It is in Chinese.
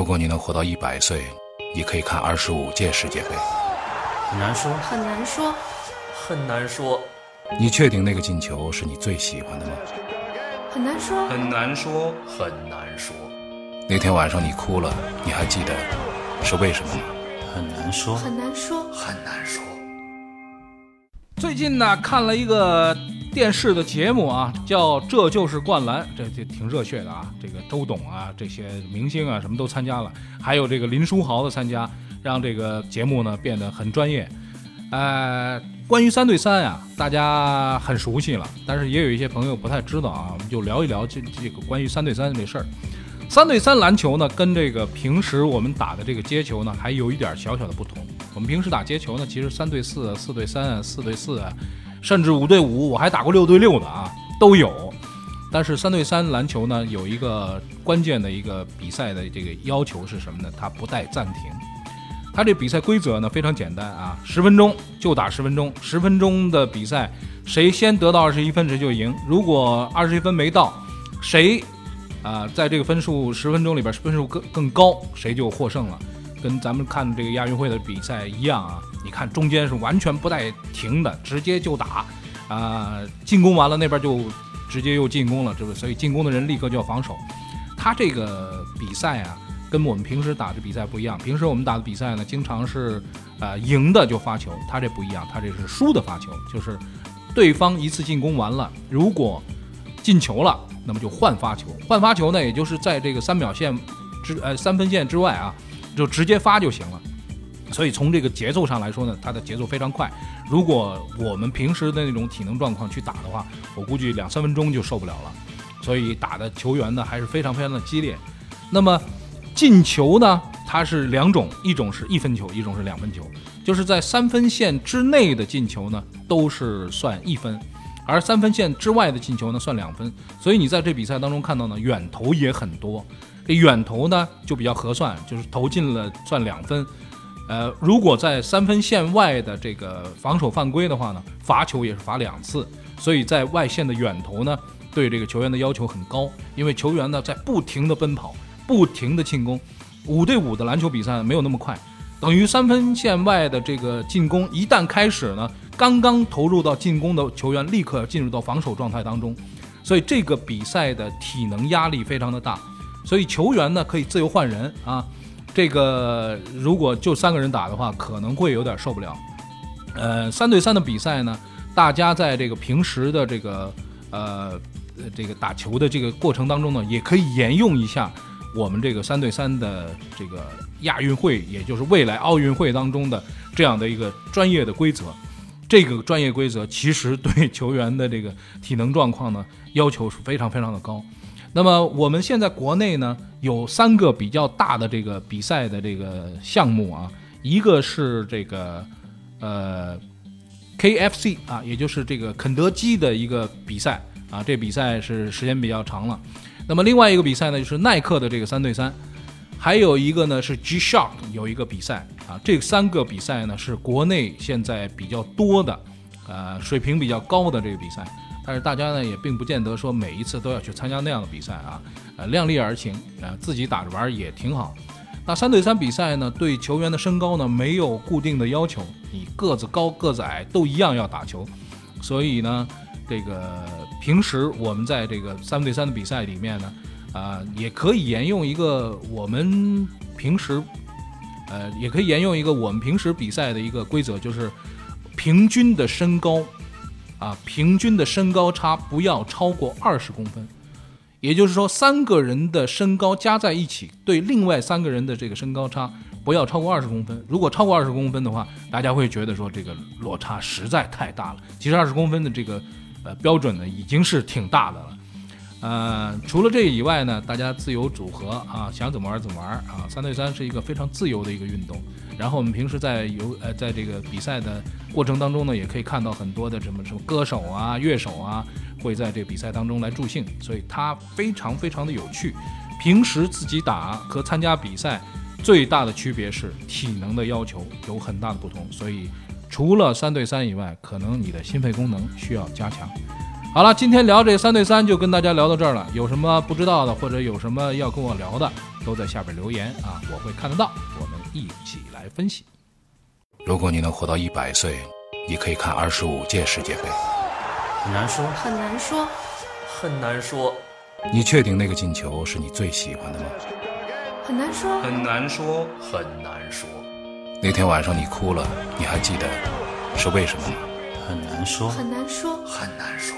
如果你能活到一百岁，你可以看二十五届世界杯。很难说，很难说，很难说，你确定那个进球是你最喜欢的吗？很难说，很难说，很难说，那天晚上你哭了，你还记得是为什么吗？很难说，很难说，很难说。最近呢，看了一个电视的节目啊，叫《这就是灌篮》，这这挺热血的啊。这个周董啊，这些明星啊，什么都参加了，还有这个林书豪的参加，让这个节目呢变得很专业。呃，关于三对三呀，大家很熟悉了，但是也有一些朋友不太知道啊，我们就聊一聊这这个关于三对三这事儿。三对三篮球呢，跟这个平时我们打的这个接球呢，还有一点小小的不同。我们平时打接球呢，其实三对四、四对三、四对四，甚至五对五，我还打过六对六的啊，都有。但是三对三篮球呢，有一个关键的一个比赛的这个要求是什么呢？它不带暂停。它这比赛规则呢非常简单啊，十分钟就打十分钟，十分钟的比赛，谁先得到二十一分谁就赢。如果二十一分没到，谁啊在这个分数十分钟里边分数更更高，谁就获胜了。跟咱们看这个亚运会的比赛一样啊，你看中间是完全不带停的，直接就打啊，进攻完了那边就直接又进攻了，这不所以进攻的人立刻就要防守。他这个比赛啊。跟我们平时打的比赛不一样，平时我们打的比赛呢，经常是，呃，赢的就发球，他这不一样，他这是输的发球，就是对方一次进攻完了，如果进球了，那么就换发球，换发球呢，也就是在这个三秒线之呃三分线之外啊，就直接发就行了。所以从这个节奏上来说呢，它的节奏非常快。如果我们平时的那种体能状况去打的话，我估计两三分钟就受不了了。所以打的球员呢还是非常非常的激烈。那么。进球呢，它是两种，一种是一分球，一种是两分球。就是在三分线之内的进球呢，都是算一分，而三分线之外的进球呢，算两分。所以你在这比赛当中看到呢，远投也很多。这远投呢就比较合算，就是投进了算两分。呃，如果在三分线外的这个防守犯规的话呢，罚球也是罚两次。所以在外线的远投呢，对这个球员的要求很高，因为球员呢在不停的奔跑。不停的进攻，五对五的篮球比赛没有那么快，等于三分线外的这个进攻一旦开始呢，刚刚投入到进攻的球员立刻要进入到防守状态当中，所以这个比赛的体能压力非常的大，所以球员呢可以自由换人啊，这个如果就三个人打的话，可能会有点受不了。呃，三对三的比赛呢，大家在这个平时的这个呃这个打球的这个过程当中呢，也可以沿用一下。我们这个三对三的这个亚运会，也就是未来奥运会当中的这样的一个专业的规则，这个专业规则其实对球员的这个体能状况呢要求是非常非常的高。那么我们现在国内呢有三个比较大的这个比赛的这个项目啊，一个是这个呃 KFC 啊，也就是这个肯德基的一个比赛啊，这比赛是时间比较长了。那么另外一个比赛呢，就是耐克的这个三对三，还有一个呢是 G Shock 有一个比赛啊，这三个比赛呢是国内现在比较多的，呃，水平比较高的这个比赛。但是大家呢也并不见得说每一次都要去参加那样的比赛啊，呃，量力而行啊，自己打着玩也挺好。那三对三比赛呢，对球员的身高呢没有固定的要求，你个子高个子矮都一样要打球，所以呢。这个平时我们在这个三对三的比赛里面呢，啊，也可以沿用一个我们平时，呃，也可以沿用一个我们平时比赛的一个规则，就是平均的身高，啊，平均的身高差不要超过二十公分。也就是说，三个人的身高加在一起，对另外三个人的这个身高差不要超过二十公分。如果超过二十公分的话，大家会觉得说这个落差实在太大了。其实二十公分的这个。呃，标准呢已经是挺大的了，呃，除了这以外呢，大家自由组合啊，想怎么玩怎么玩啊。三对三是一个非常自由的一个运动。然后我们平时在游呃，在这个比赛的过程当中呢，也可以看到很多的什么什么歌手啊、乐手啊，会在这个比赛当中来助兴，所以它非常非常的有趣。平时自己打和参加比赛最大的区别是体能的要求有很大的不同，所以。除了三对三以外，可能你的心肺功能需要加强。好了，今天聊这三对三就跟大家聊到这儿了。有什么不知道的，或者有什么要跟我聊的，都在下边留言啊，我会看得到，我们一起来分析。如果你能活到一百岁，你可以看二十五届世界杯。很难说，很难说，很难说，你确定那个进球是你最喜欢的吗？很难说，很难说，很难说，那天晚上你哭了，你还记得是为什么吗？很难说，很难说，很难说。